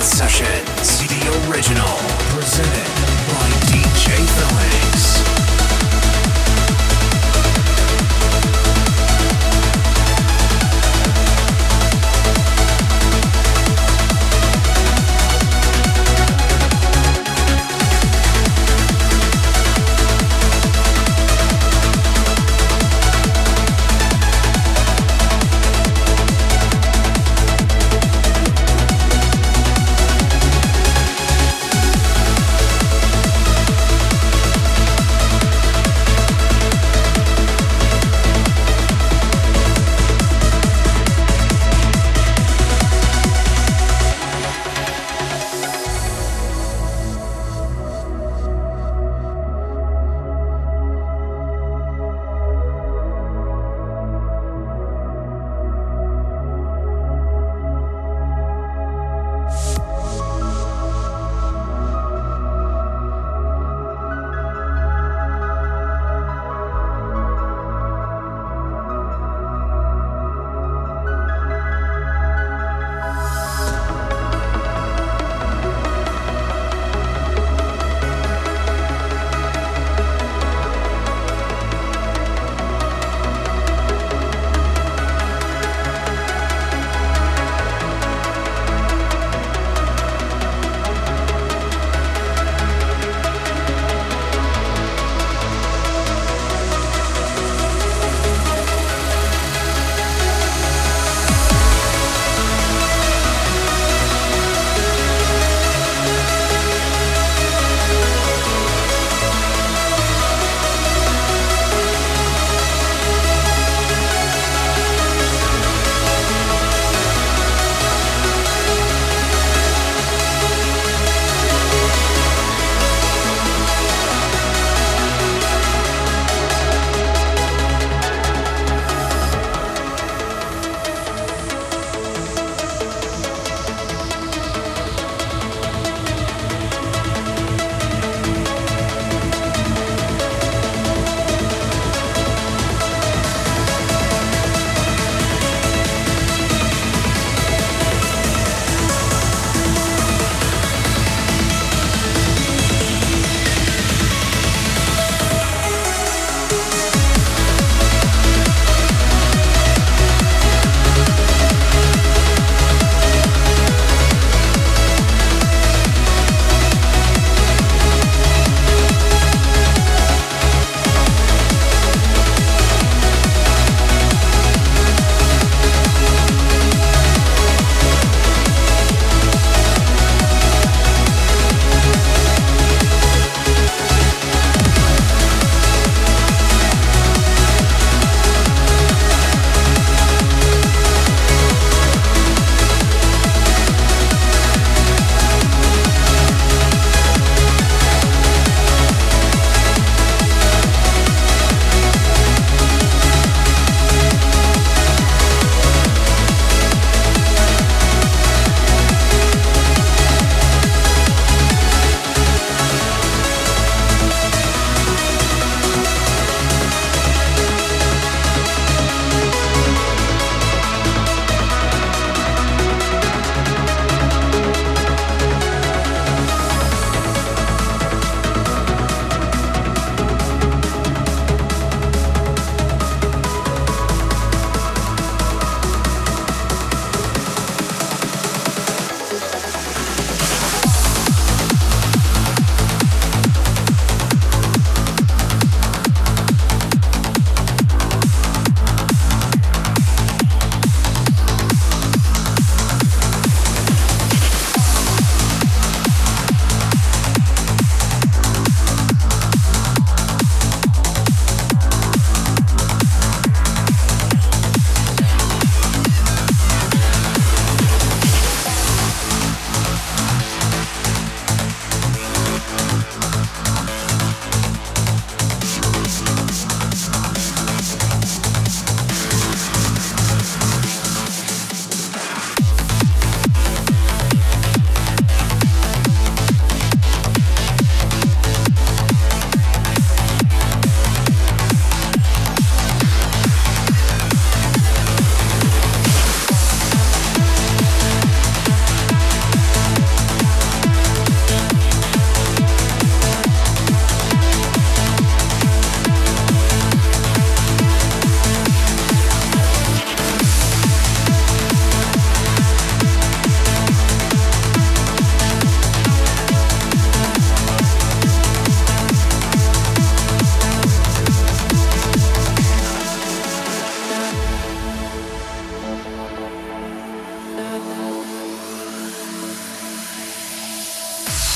Sessions, the original, presented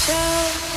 show.